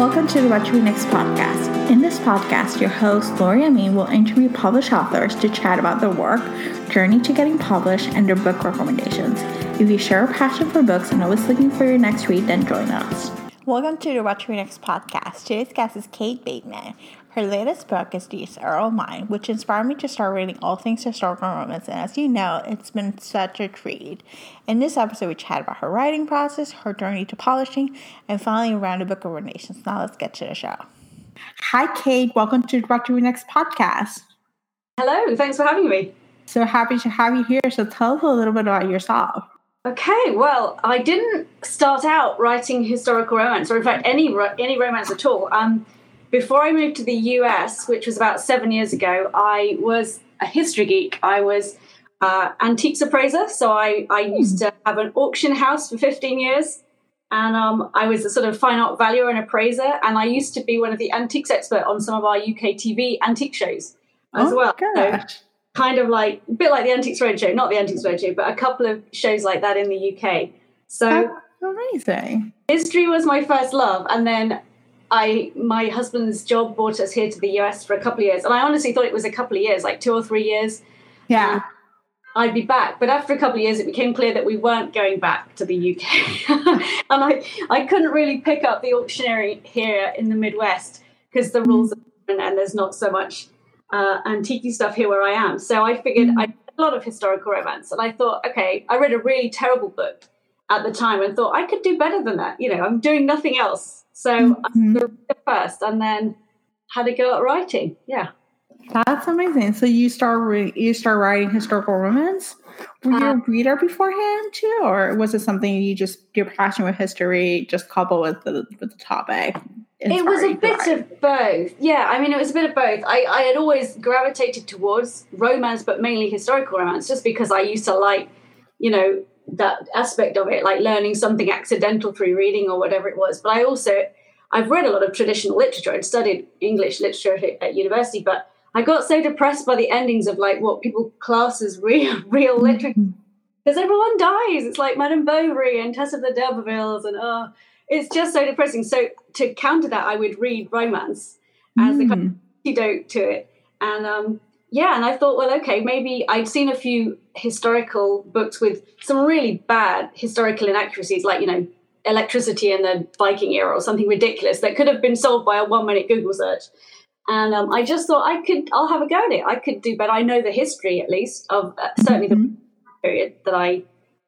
Welcome to the Next podcast. In this podcast, your host, Lori Amin, will interview published authors to chat about their work, journey to getting published, and their book recommendations. If you share a passion for books and always looking for your next read, then join us. Welcome to the Next podcast. Today's guest is Kate Bateman. Her latest book is The Earl Mine, which inspired me to start reading all things historical romance, and as you know, it's been such a treat. In this episode, we chat about her writing process, her journey to publishing, and finally around a book of relations. Now let's get to the show. Hi, Kate. Welcome to What to Read Next podcast. Hello. Thanks for having me. So happy to have you here. So tell us a little bit about yourself. Okay, well, I didn't start out writing historical romance, or in fact, any any romance at all. Um, before I moved to the US, which was about seven years ago, I was a history geek. I was uh, antiques appraiser, so I, I used to have an auction house for 15 years, and um, I was a sort of fine art valuer and appraiser, and I used to be one of the antiques expert on some of our UK TV antique shows as oh well. So kind of like a bit like the Antiques Roadshow, not the Antiques Roadshow, but a couple of shows like that in the UK. So That's amazing. History was my first love, and then I my husband's job brought us here to the US for a couple of years, and I honestly thought it was a couple of years, like two or three years. Yeah. Um, I'd be back, but after a couple of years, it became clear that we weren't going back to the UK, and I I couldn't really pick up the auctioneering here in the Midwest because the mm. rules are different and there's not so much uh, antique stuff here where I am. So I figured mm. I did a lot of historical romance, and I thought, okay, I read a really terrible book at the time and thought I could do better than that. You know, I'm doing nothing else so mm-hmm. First and then had to go at writing. Yeah. That's amazing. So you start re- you start writing historical romance. Were you uh, a reader beforehand too, or was it something you just your passion with history just coupled with the with the topic? It was a bit of both. Yeah, I mean, it was a bit of both. I, I had always gravitated towards romance, but mainly historical romance, just because I used to like, you know, that aspect of it, like learning something accidental through reading or whatever it was. But I also, I've read a lot of traditional literature and studied English literature at university, but I got so depressed by the endings of like what people class as real, real mm-hmm. literature. Because everyone dies. It's like Madame Bovary and Tess of the D'Urbervilles, and oh, it's just so depressing. So to counter that, I would read romance as mm. the kind of antidote to it. And um, yeah, and I thought, well, okay, maybe I'd seen a few historical books with some really bad historical inaccuracies, like, you know, electricity in the Viking era or something ridiculous that could have been solved by a one minute Google search. And um, I just thought I could, I'll have a go at it. I could do better. I know the history, at least, of uh, certainly mm-hmm. the period that I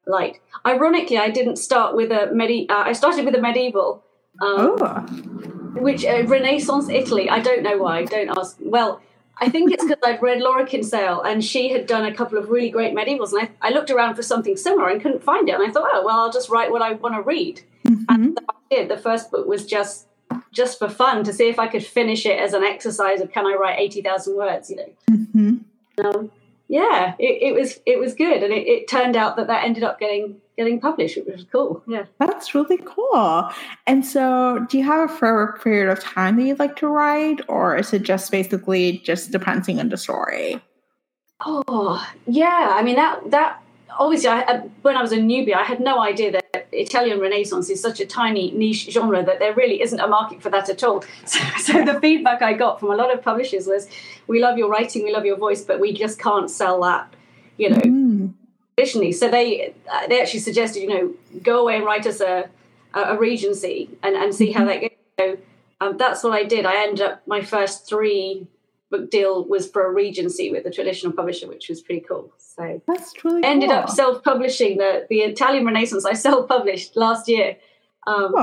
liked. Ironically, I didn't start with a medi. Uh, I started with a medieval, um, oh. which uh, Renaissance Italy. I don't know why. Don't ask. Well, I think it's because I'd read Laura Kinsale and she had done a couple of really great medievals. And I, I, looked around for something similar and couldn't find it. And I thought, oh, well, I'll just write what I want to read. Mm-hmm. And I did. The first book was just just for fun to see if I could finish it as an exercise of can I write 80,000 words, you know. Mm-hmm. Um, yeah, it, it, was it was good. And it, it turned out that that ended up getting getting published, which was cool. Yeah. That's really cool. And so, do you have a favorite period of time that you'd like to write, or is it just basically just depending on the story? Oh, yeah. I mean, that, that, obviously, I, when I was a newbie, I had no idea that Italian Renaissance is such a tiny niche genre that there really isn't a market for that at all. So, so the feedback I got from a lot of publishers was, "We love your writing, we love your voice, but we just can't sell that." You know, mm traditionally. So they uh, they actually suggested, you know, go away and write us a a Regency and, and see how mm-hmm. that goes. So um, that's what I did. I ended up my first three book deal was for a Regency with a traditional publisher, which was pretty cool. So that's really ended cool. up self publishing the the Italian Renaissance. I self published last year. Um,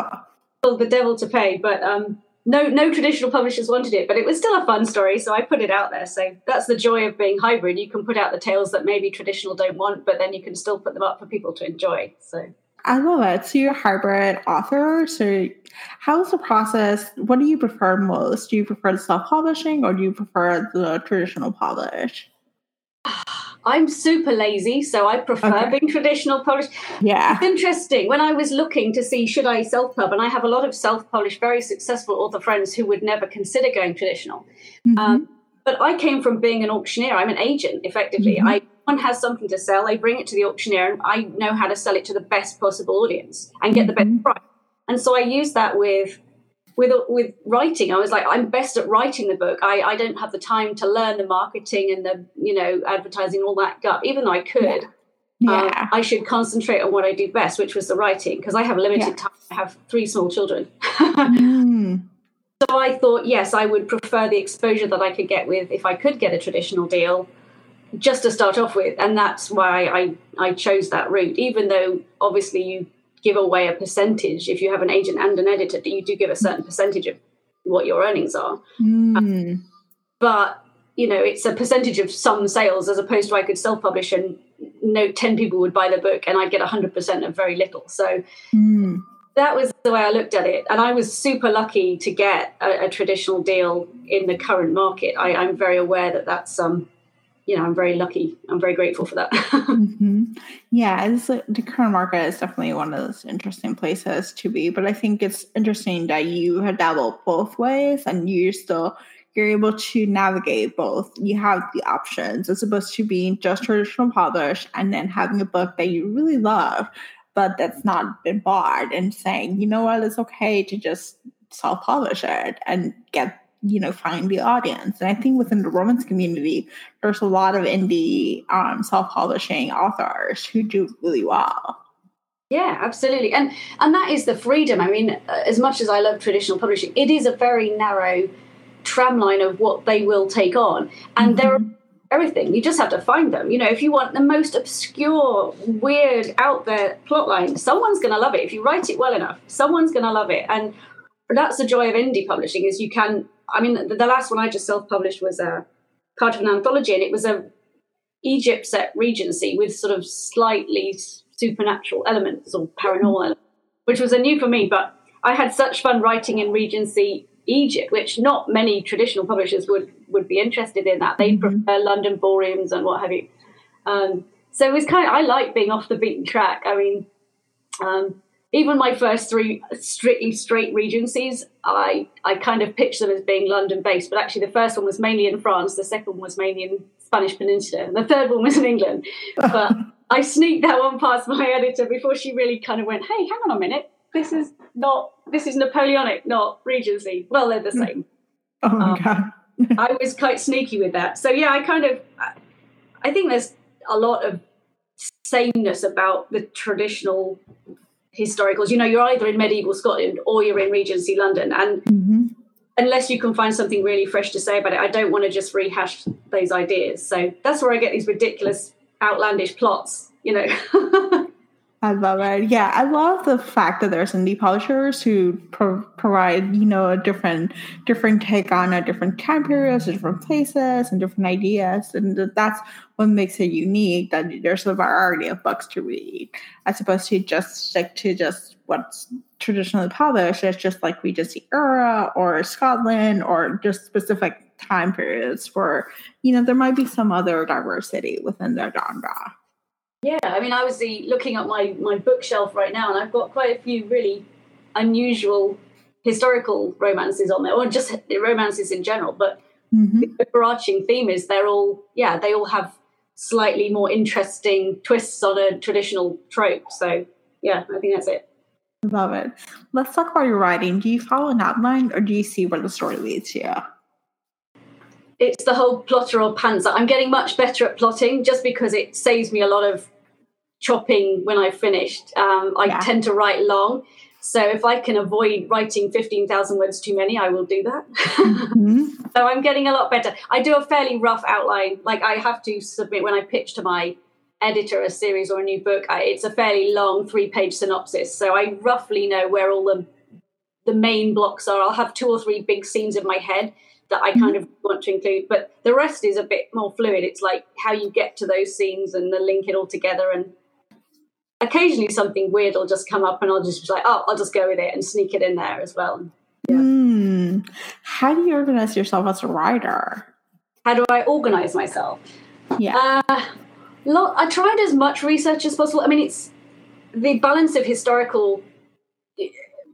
Called The Devil to Pay, but um, no no traditional publishers wanted it, but it was still a fun story, so I put it out there. So that's the joy of being hybrid. You can put out the tales that maybe traditional don't want, but then you can still put them up for people to enjoy. So I love it. So you're a hybrid author. So how's the process? What do you prefer most? Do you prefer the self-publishing or do you prefer the traditional publish? I'm super lazy, so I prefer okay. being traditional published. Yeah. It's interesting. When I was looking to see should I self pub, and I have a lot of self published, very successful author friends who would never consider going traditional. Mm-hmm. Um, but I came from being an auctioneer. I'm an agent, effectively. Mm-hmm. I one has something to sell, they bring it to the auctioneer, and I know how to sell it to the best possible audience and get the best mm-hmm. price. And so I use that with with with writing, I was like, I'm best at writing the book. I, I don't have the time to learn the marketing and the you know advertising all that gut. Even though I could, Yeah. um, I should concentrate on what I do best, which was the writing, because I have limited Yeah. time. I have three small children. Mm. So I thought, yes, I would prefer the exposure that I could get with if I could get a traditional deal, just to start off with, and that's why I I chose that route. Even though obviously you give away a percentage if you have an agent and an editor, that you do give a certain percentage of what your earnings are. Mm. But you know, it's a percentage of some sales as opposed to I could self-publish and no ten people would buy the book and I'd get hundred percent of very little. So Mm. that was the way I looked at it. And I was super lucky to get a, a traditional deal in the current market. I, I'm very aware that that's, um, you know, I'm very lucky. I'm very grateful for that. hmm Yeah, it's, the current market is definitely one of those interesting places to be. But I think it's interesting that you have dabbled both ways and you still you're able to navigate both. You have the options as opposed to being just traditional published and then having a book that you really love, but that's not been bought and saying, you know what, it's okay to just self-publish it and get you know find the audience and i think within the romance community there's a lot of indie um, self-publishing authors who do really well yeah, absolutely. And and that is the freedom. I mean, uh, as much as I love traditional publishing, it is a very narrow tramline of what they will take on. And there are everything. You just have to find them. You know, if you want the most obscure, weird, out there plotline, someone's going to love it. If you write it well enough, someone's going to love it. And that's the joy of indie publishing is you can. I mean, the, the last one I just self-published was a part of an anthology, and it was a Egypt set Regency with sort of slightly supernatural elements or paranormal elements, which was a new for me. But I had such fun writing in Regency Egypt, which not many traditional publishers would would be interested in. That they Mhm. prefer London ballrooms and what have you. Um, so it was kind of I like being off the beaten track. I mean, um, even my first three strictly straight regencies, I I kind of pitched them as being London based, but actually the first one was mainly in France, the second one was mainly in Spanish Peninsula, and the third one was in England. But I sneaked that one past my editor before she really kind of went, "Hey, hang on a minute, this is not this is Napoleonic, not Regency. Well, they're the same." oh my Um, god I was quite sneaky with that. So yeah, I kind of, I- I think there's a lot of sameness about the traditional historicals. You know, you're either in medieval Scotland or you're in Regency London, and Mhm. unless you can find something really fresh to say about it, I don't want to just rehash those ideas. So that's where I get these ridiculous, outlandish plots. You know. I love it. Yeah, I love the fact that there's indie publishers who pro- provide, you know, a different different take on a different time periods, different places, and different ideas, and that's what makes it unique. That there's a variety of books to read, as opposed to just stick to just what's traditionally published. It's just like we just see era or Scotland or just specific time periods. For you know, there might be some other diversity within their genre. Yeah, I mean, I was the, looking at my, my bookshelf right now, and I've got quite a few really unusual historical romances on there, or just romances in general. But Mhm. the overarching theme is they're all, yeah, they all have slightly more interesting twists on a traditional trope. So, yeah, I think that's it. Love it. Let's talk about your writing. Do you follow an outline or do you see where the story leads you? It's the whole plotter or pantser. I'm getting much better at plotting just because it saves me a lot of chopping when I've finished. Um, I Yeah. tend to write long. So if I can avoid writing 15,000 words too many, I will do that. Mhm. so I'm getting a lot better. I do a fairly rough outline. Like I have to submit when I pitch to my editor a series or a new book, I, it's a fairly long three page synopsis. So I roughly know where all the, the main blocks are. I'll have two or three big scenes in my head that I kind of want to include, but the rest is a bit more fluid. It's like how you get to those scenes and the link it all together. And occasionally something weird will just come up and I'll just be like, oh, I'll just go with it and sneak it in there as well. Yeah. Hmm. How do you organize yourself as a writer? How do I organize myself? Yeah. Uh, lot, I tried as much research as possible. I mean, it's the balance of historical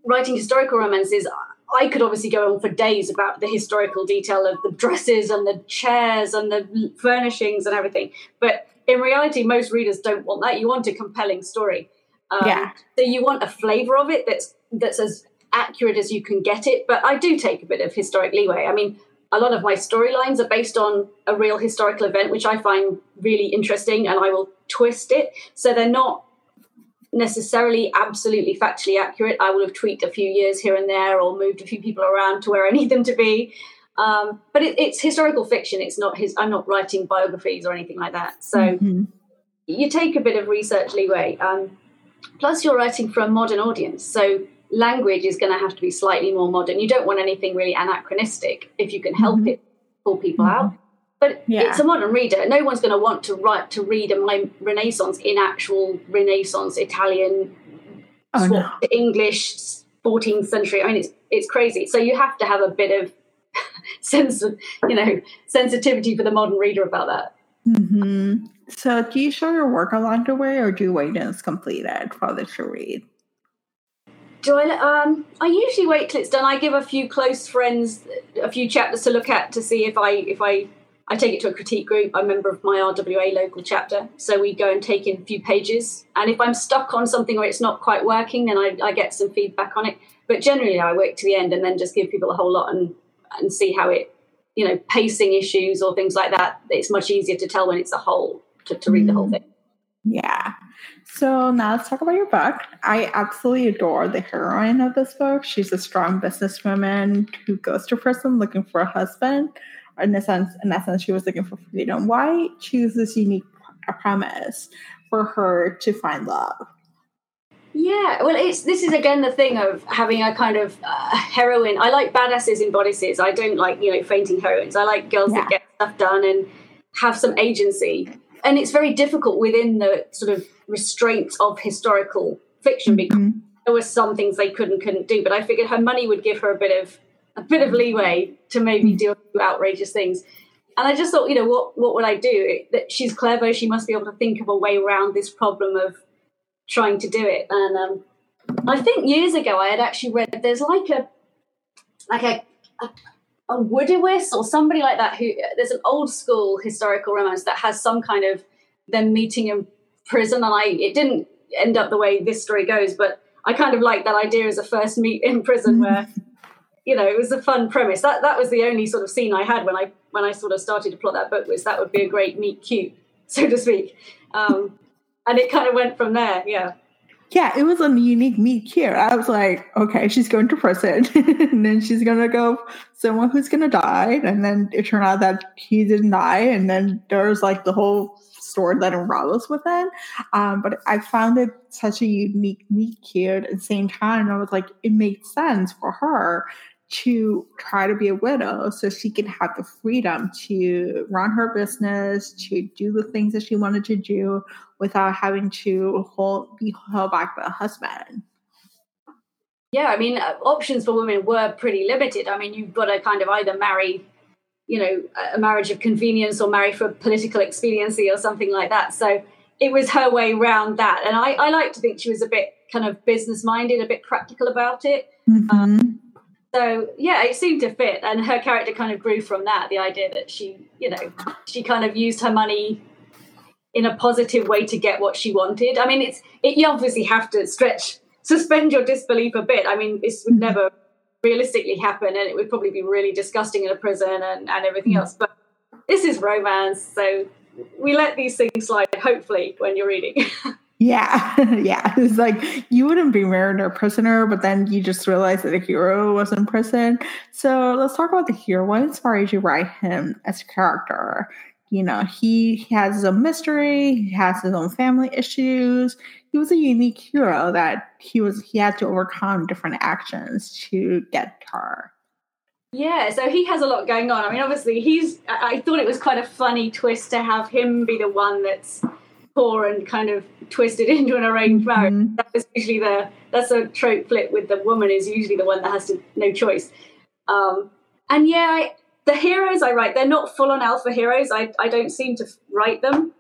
writing historical romances. I could obviously go on for days about the historical detail of the dresses and the chairs and the furnishings and everything. But in reality, most readers don't want that. You want a compelling story. Um, Yeah. So you want a flavor of it that's that's as accurate as you can get it, but I do take a bit of historic leeway. I mean, a lot of my storylines are based on a real historical event, which I find really interesting, and I will twist it. So they're not necessarily absolutely factually accurate. I will have tweaked a few years here and there or moved a few people around to where I need them to be. Um, but it, it's historical fiction. It's not his. I'm not writing biographies or anything like that. So mm-hmm. you take a bit of research leeway. Um, plus, you're writing for a modern audience, so language is going to have to be slightly more modern. You don't want anything really anachronistic if you can help mm-hmm. it pull people mm-hmm. out. But yeah. it's a modern reader. No one's going to want to write to read a my Renaissance in actual Renaissance Italian, oh, no. English, 14th century. I mean, it's it's crazy. So you have to have a bit of sense of you know sensitivity for the modern reader about that. Mm-hmm. So, do you show your work along the way, or do you wait until it's completed for others to read? Do I? Um, I usually wait till it's done. I give a few close friends a few chapters to look at to see if I if I I take it to a critique group. I'm a member of my RWA local chapter, so we go and take in a few pages. And if I'm stuck on something or it's not quite working, then I, I get some feedback on it. But generally, I work to the end and then just give people a whole lot and and see how it, you know, pacing issues or things like that. It's much easier to tell when it's a whole to, to read the whole mm. thing. Yeah. So now let's talk about your book. I absolutely adore the heroine of this book. She's a strong businesswoman who goes to prison looking for a husband. In a sense, in essence, she was looking for freedom. Why choose this unique premise for her to find love? Yeah, well, it's this is again the thing of having a kind of uh, heroine. I like badasses in bodices. I don't like you know fainting heroines. I like girls yeah. that get stuff done and have some agency. And it's very difficult within the sort of restraints of historical fiction because mm-hmm. there were some things they could and couldn't do. But I figured her money would give her a bit of a bit of leeway to maybe mm-hmm. do outrageous things. And I just thought, you know, what what would I do? That she's clever. She must be able to think of a way around this problem of trying to do it. And um, I think years ago I had actually read there's like a like a, a a Woodiwiss or somebody like that who there's an old school historical romance that has some kind of them meeting in prison and I it didn't end up the way this story goes but I kind of like that idea as a first meet in prison where you know it was a fun premise that that was the only sort of scene I had when I when I sort of started to plot that book was that would be a great meet cute so to speak um, and it kind of went from there. Yeah. Yeah, it was a unique meet here. I was like, okay, she's going to prison, and then she's gonna go someone who's gonna die, and then it turned out that he didn't die, and then there's like the whole story that unravels with it. Um, but I found it such a unique meet cute at the same time. I was like, it made sense for her to try to be a widow so she can have the freedom to run her business, to do the things that she wanted to do without having to hold, be held back by a husband. Yeah, I mean, uh, options for women were pretty limited. I mean, you've got to kind of either marry, you know, a marriage of convenience or marry for political expediency or something like that. So it was her way around that. And I, I like to think she was a bit kind of business minded, a bit practical about it. Mm-hmm. Um, so yeah, it seemed to fit, and her character kind of grew from that. The idea that she, you know, she kind of used her money in a positive way to get what she wanted. I mean, it's it, you obviously have to stretch, suspend your disbelief a bit. I mean, this would never realistically happen, and it would probably be really disgusting in a prison and, and everything mm. else. But this is romance, so we let these things slide. Hopefully, when you're reading. Yeah, yeah. It's like you wouldn't be married a prisoner, but then you just realize that the hero was in prison. So let's talk about the hero. What inspired you write him as a character? You know, he, he has his own mystery, he has his own family issues. He was a unique hero that he was he had to overcome different actions to get her. Yeah, so he has a lot going on. I mean, obviously, he's. I thought it was quite a funny twist to have him be the one that's poor and kind of twisted into an arranged marriage. Mm-hmm. That's usually the that's a trope flip with the woman is usually the one that has to no choice. Um, and yeah, I, the heroes I write they're not full on alpha heroes. I I don't seem to write them.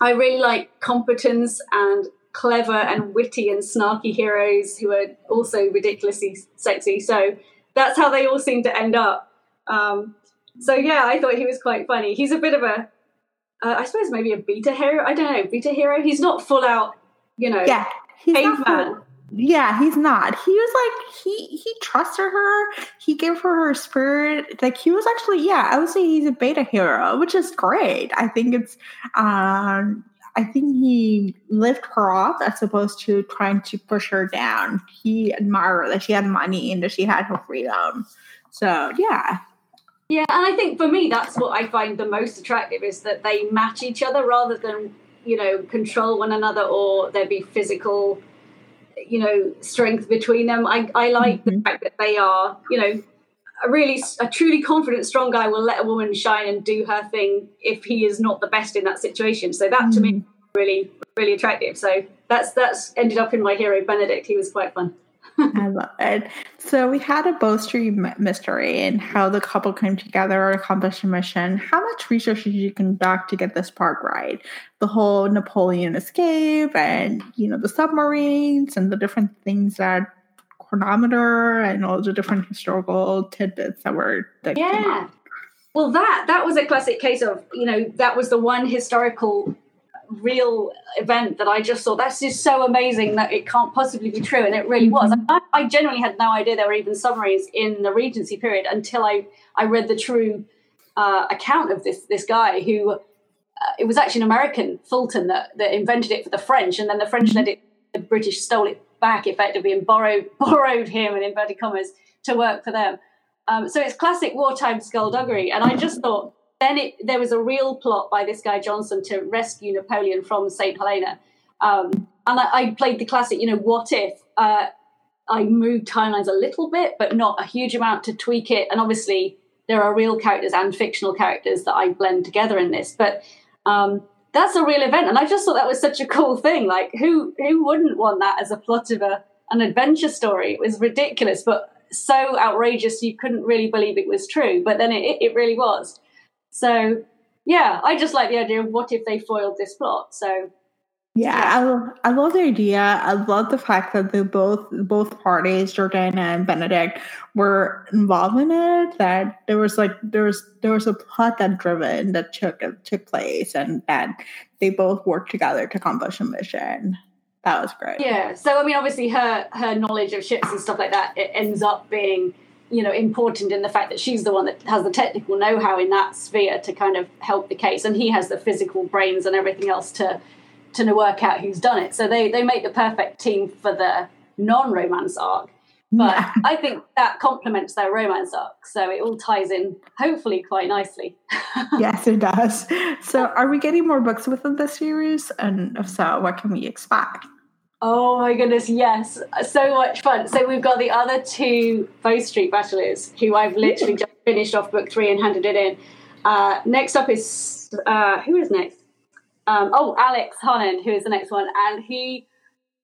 I really like competence and clever and witty and snarky heroes who are also ridiculously sexy. So that's how they all seem to end up. Um, so yeah, I thought he was quite funny. He's a bit of a uh, I suppose maybe a beta hero. I don't know, beta hero. He's not full out, you know, yeah, he's caveman. Yeah, he's not. He was like he he trusted her. He gave her her spirit. Like he was actually yeah. I would say he's a beta hero, which is great. I think it's um I think he lifted her up as opposed to trying to push her down. He admired that she had money and that she had her freedom. So yeah. Yeah, and I think for me that's what I find the most attractive is that they match each other rather than, you know, control one another or there be physical you know strength between them. I, I like mm-hmm. the fact that they are you know a really a truly confident strong guy will let a woman shine and do her thing if he is not the best in that situation. So that mm-hmm. to me mm-hmm. really really attractive. So that's that's ended up in my hero Benedict. He was quite fun. I love it. So we had a Bow mystery and how the couple came together to accomplished a mission. How much research did you conduct to get this part right? The whole Napoleon escape and you know the submarines and the different things that chronometer and all the different historical tidbits that were that yeah. Well, that that was a classic case of you know that was the one historical real event that I just saw. That's just so amazing that it can't possibly be true, and it really was. Mm-hmm. I, I, genuinely had no idea there were even submarines in the Regency period until I I read the true uh, account of this this guy who uh, it was actually an American Fulton that that invented it for the French, and then the French mm-hmm. let it the British stole it back effectively and borrowed borrowed him in inverted commas to work for them. Um, so it's classic wartime skullduggery, and I just thought then it, there was a real plot by this guy Johnson to rescue Napoleon from St. Helena. Um, and I, I, played the classic, you know, what if uh, I moved timelines a little bit, but not a huge amount to tweak it. And obviously, there are real characters and fictional characters that I blend together in this. But um, that's a real event, and I just thought that was such a cool thing. Like, who who wouldn't want that as a plot of a an adventure story? It was ridiculous, but so outrageous you couldn't really believe it was true. But then it, it really was. So yeah, I just like the idea of what if they foiled this plot. So yeah. I, I love the idea. I love the fact that the both both parties, Georgiana and Benedict, were involved in it. That there was like there was there was a plot that driven that took took place, and that they both worked together to accomplish a mission. That was great. Yeah. So I mean, obviously, her her knowledge of ships and stuff like that it ends up being you know important in the fact that she's the one that has the technical know-how in that sphere to kind of help the case and he has the physical brains and everything else to to work out who's done it. So they they make the perfect team for the non-romance arc. But yeah. i think that complements their romance arc so it all ties in hopefully quite nicely. Yes it does. So are we getting more books within the series? And if so what can we expect Oh my goodness, yes. So much fun. So we've got the other two Bow Street Bachelors who I've literally just finished off book three and handed it in. Uh, next up is, uh, who is next? Um, oh, Alex Harland, who is the next one. And he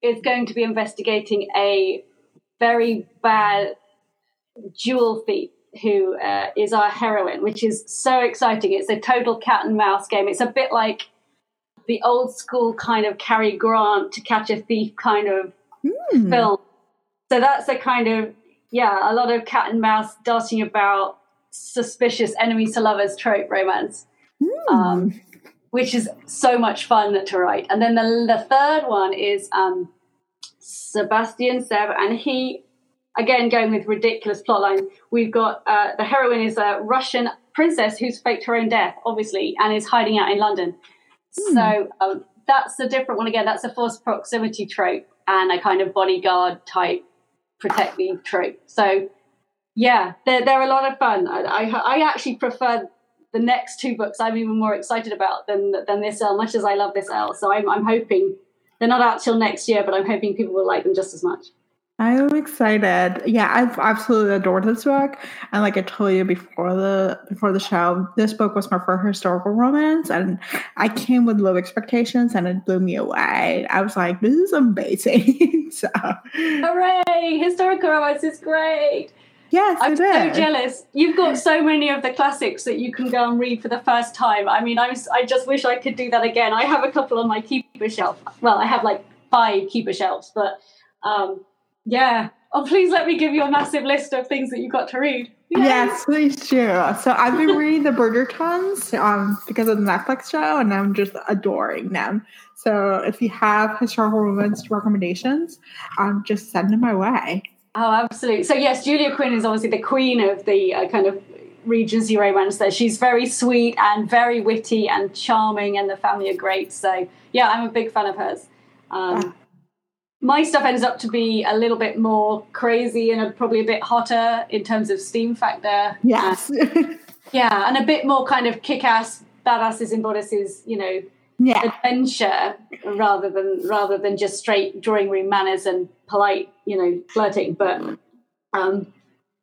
is going to be investigating a very bad jewel thief who uh, is our heroine, which is so exciting. It's a total cat and mouse game. It's a bit like the old school kind of Cary Grant to catch a thief kind of mm. film. So that's a kind of yeah, a lot of cat and mouse darting about suspicious enemies to lovers trope romance. Mm. Um, which is so much fun to write. And then the, the third one is um, Sebastian Seb, and he, again, going with ridiculous plotline. We've got uh, the heroine is a Russian princess who's faked her own death, obviously, and is hiding out in London. Hmm. So um, that's a different one again. That's a forced proximity trope and a kind of bodyguard type protect me trope. So yeah, they're, they're a lot of fun. I, I, I actually prefer the next two books I'm even more excited about than than this L, much as I love this L. So I'm, I'm hoping they're not out till next year, but I'm hoping people will like them just as much. I'm excited. Yeah, I've absolutely adored this book. And like I told you before the before the show, this book was my first historical romance, and I came with low expectations, and it blew me away. I was like, "This is amazing!" so, hooray! Historical romance is great. Yes, I'm so jealous. You've got so many of the classics that you can go and read for the first time. I mean, I'm, I just wish I could do that again. I have a couple on my keeper shelf. Well, I have like five keeper shelves, but um, yeah, Oh, please let me give you a massive list of things that you've got to read. Yay. Yes, please do. So I've been reading the Bridgertons um, because of the Netflix show, and I'm just adoring them. So if you have historical romance recommendations, um, just send them my way. Oh, absolutely. So yes, Julia Quinn is obviously the queen of the uh, kind of Regency romance. There, she's very sweet and very witty and charming, and the family are great. So yeah, I'm a big fan of hers. Um, my stuff ends up to be a little bit more crazy and probably a bit hotter in terms of steam factor. Yes. yeah, and a bit more kind of kick-ass badasses and bodices, you know, yeah. adventure rather than rather than just straight drawing room manners and polite, you know, flirting. But um,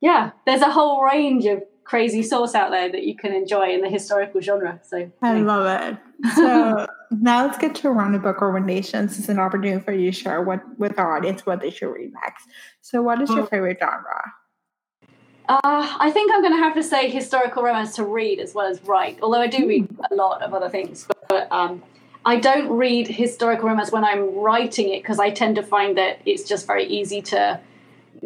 yeah, there's a whole range of crazy sauce out there that you can enjoy in the historical genre. So I love it. So now let's get to a round of book recommendations. It's an opportunity for you to share what with our audience what they should read next. So, what is your favorite genre? Uh, I think I'm going to have to say historical romance to read as well as write. Although I do read a lot of other things, but, but um, I don't read historical romance when I'm writing it because I tend to find that it's just very easy to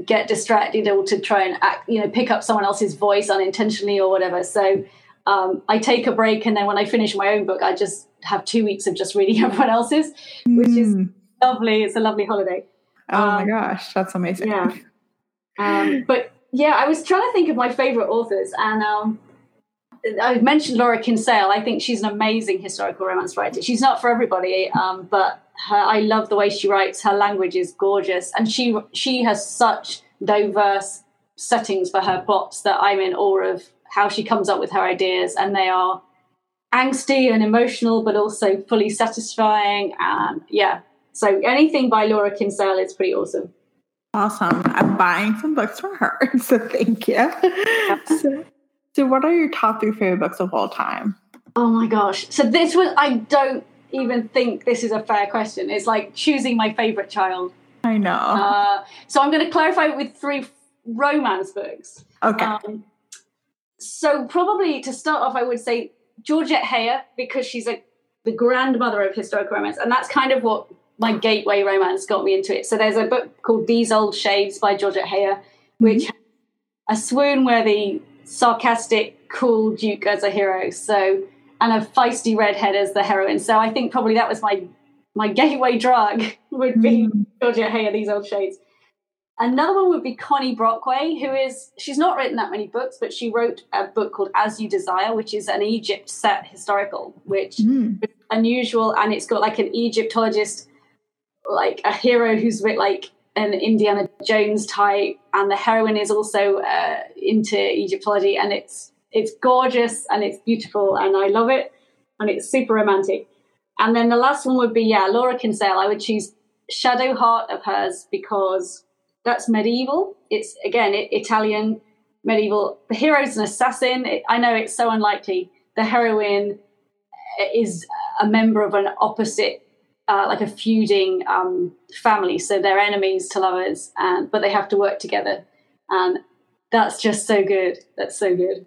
get distracted or to try and act, you know, pick up someone else's voice unintentionally or whatever. So um, I take a break, and then when I finish my own book, I just have two weeks of just reading everyone else's, which is hmm. lovely. It's a lovely holiday. Oh um, my gosh, that's amazing. Yeah. Um, but yeah, I was trying to think of my favorite authors, and um, I mentioned Laura Kinsale. I think she's an amazing historical romance writer. She's not for everybody, um, but her, I love the way she writes. Her language is gorgeous, and she she has such diverse settings for her plots that I'm in awe of how she comes up with her ideas, and they are angsty and emotional, but also fully satisfying. And yeah, so anything by Laura Kinsale is pretty awesome. Awesome. I'm buying some books from her, so thank you. so, so, what are your top three favorite books of all time? Oh my gosh. So, this was, I don't even think this is a fair question. It's like choosing my favorite child. I know. Uh, so, I'm going to clarify with three romance books. Okay. Um, so, probably to start off, I would say Georgette Heyer, because she's a the grandmother of historical romance, and that's kind of what my gateway romance got me into it. So there's a book called These Old Shades by Georgette Heyer, which mm-hmm. a swoon worthy, sarcastic, cool Duke as a hero. So and a feisty redhead as the heroine. So I think probably that was my my gateway drug would be mm-hmm. Georgette Heyer, These Old Shades. Another one would be Connie Brockway, who is, she's not written that many books, but she wrote a book called As You Desire, which is an Egypt set historical, which mm. is unusual. And it's got like an Egyptologist like a hero who's a bit like an Indiana Jones type, and the heroine is also uh, into Egyptology, and it's it's gorgeous and it's beautiful, and I love it, and it's super romantic. And then the last one would be yeah, Laura Kinsale. I would choose Shadow Heart of hers because that's medieval. It's again it, Italian medieval. The hero's an assassin. I know it's so unlikely. The heroine is a member of an opposite uh, like a feuding um, family, so they're enemies to lovers, and but they have to work together, and that's just so good. That's so good.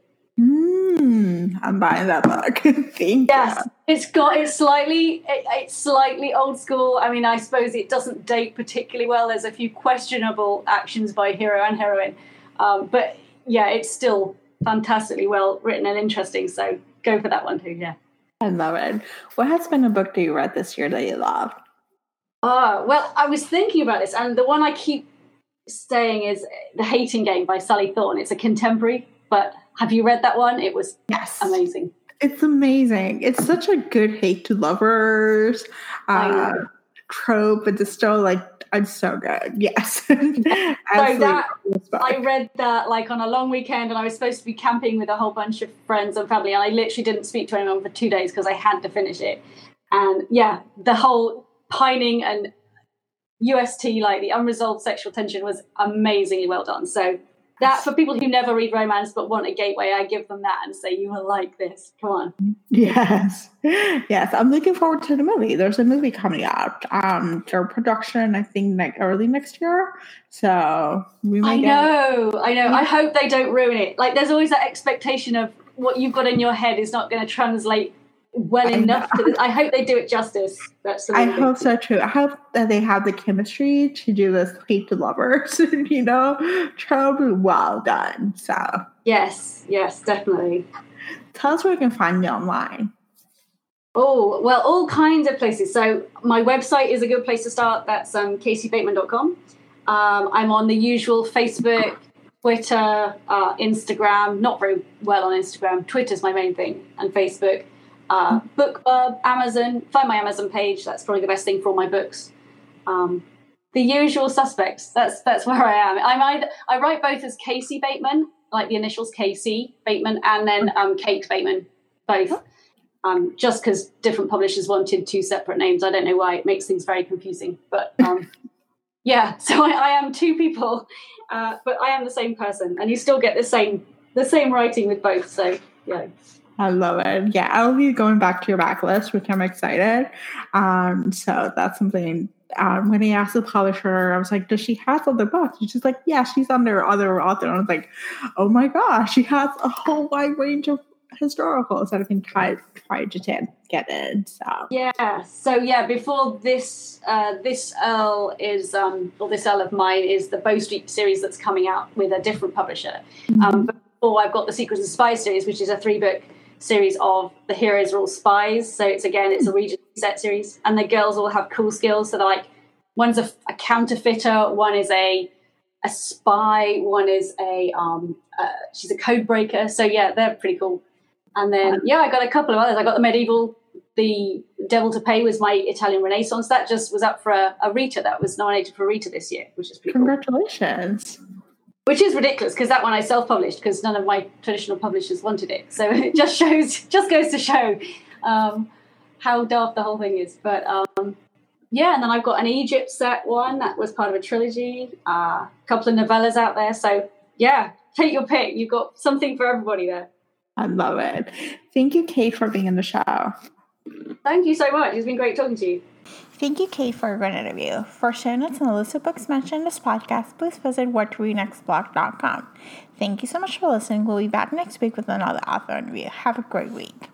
Mm, I'm buying that book. Thank yes, you. it's got it's slightly it, it's slightly old school. I mean, I suppose it doesn't date particularly well. There's a few questionable actions by hero and heroine, um, but yeah, it's still fantastically well written and interesting. So go for that one too. Yeah. I love it. What has been a book that you read this year that you loved? Oh, well, I was thinking about this, and the one I keep saying is The Hating Game by Sally Thorne. It's a contemporary, but have you read that one? It was yes. amazing. It's amazing. It's such a good hate to lovers uh, trope, but it's still like it's so good. Yes. so that I read that like on a long weekend, and I was supposed to be camping with a whole bunch of friends and family, and I literally didn't speak to anyone for two days because I had to finish it. And yeah, the whole pining and UST, like the unresolved sexual tension, was amazingly well done. So that for people who never read romance but want a gateway, I give them that and say you will like this. Come on. Yes, yes. I'm looking forward to the movie. There's a movie coming out. Um, their production, I think, like early next year. So we might. I know, I know. I hope they don't ruin it. Like, there's always that expectation of what you've got in your head is not going to translate well I enough. I hope they do it justice. That's I hope so too. I hope that they have the chemistry to do this hate to lovers, you know, trope well done. So Yes, yes, definitely. Tell us where we can find you online. Oh, well, all kinds of places. So my website is a good place to start. That's um, kcbateman.com. Um, I'm on the usual Facebook, Twitter, uh, Instagram. Not very well on Instagram. Twitter's my main thing, and Facebook. Uh, BookBub, Amazon. Find my Amazon page. That's probably the best thing for all my books. Um, the usual suspects. That's that's where I am. I'm either I write both as K.C. Bateman, like the initials K.C. Bateman, and then um, Kate Bateman, both. Um, just because different publishers wanted two separate names. I don't know why. It makes things very confusing. But um, yeah, so I, I, am two people, uh, but I am the same person, and you still get the same the same writing with both. So yeah. I love it. Yeah, I'll be going back to your backlist, which I'm excited. Um, so that's something. Um, when he asked the publisher, I was like, "Does she have other books?" And she's like, "Yeah, she's under other author." And I was like, "Oh my gosh, she has a whole wide range of historicals that I can try try to get in. So yeah, so yeah, before this uh, this Earl is um, or this Earl of mine is the Bow Street series that's coming out with a different publisher. Mm-hmm. Um, before I've got the Secrets of Spies series, which is a three book series of the heroes are all spies. So it's again it's a region set series, and the girls all have cool skills. So they're like one's a, a counterfeiter, one is a a spy, one is a um, uh, she's a code breaker. So yeah, they're pretty cool. And then, yeah, I got a couple of others. I got the medieval, the Devil to Pay was my Italian Renaissance. That just was up for a, a Rita. That was nominated for Rita this year, which is pretty Congratulations. Cool. Which is ridiculous because that one I self published because none of my traditional publishers wanted it. So it just shows, just goes to show um, how daft the whole thing is. But um, yeah, and then I've got an Egypt set one that was part of a trilogy, uh, a couple of novellas out there. So yeah, take your pick. You've got something for everybody there. I love it. Thank you, Kate, for being in the show. Thank you so much. It's been great talking to you. Thank you, Kate, for a great interview. For show notes and the list of books mentioned in this podcast, please visit whattoreadnextblog.com. Thank you so much for listening. We'll be back next week with another author interview. Have a great week.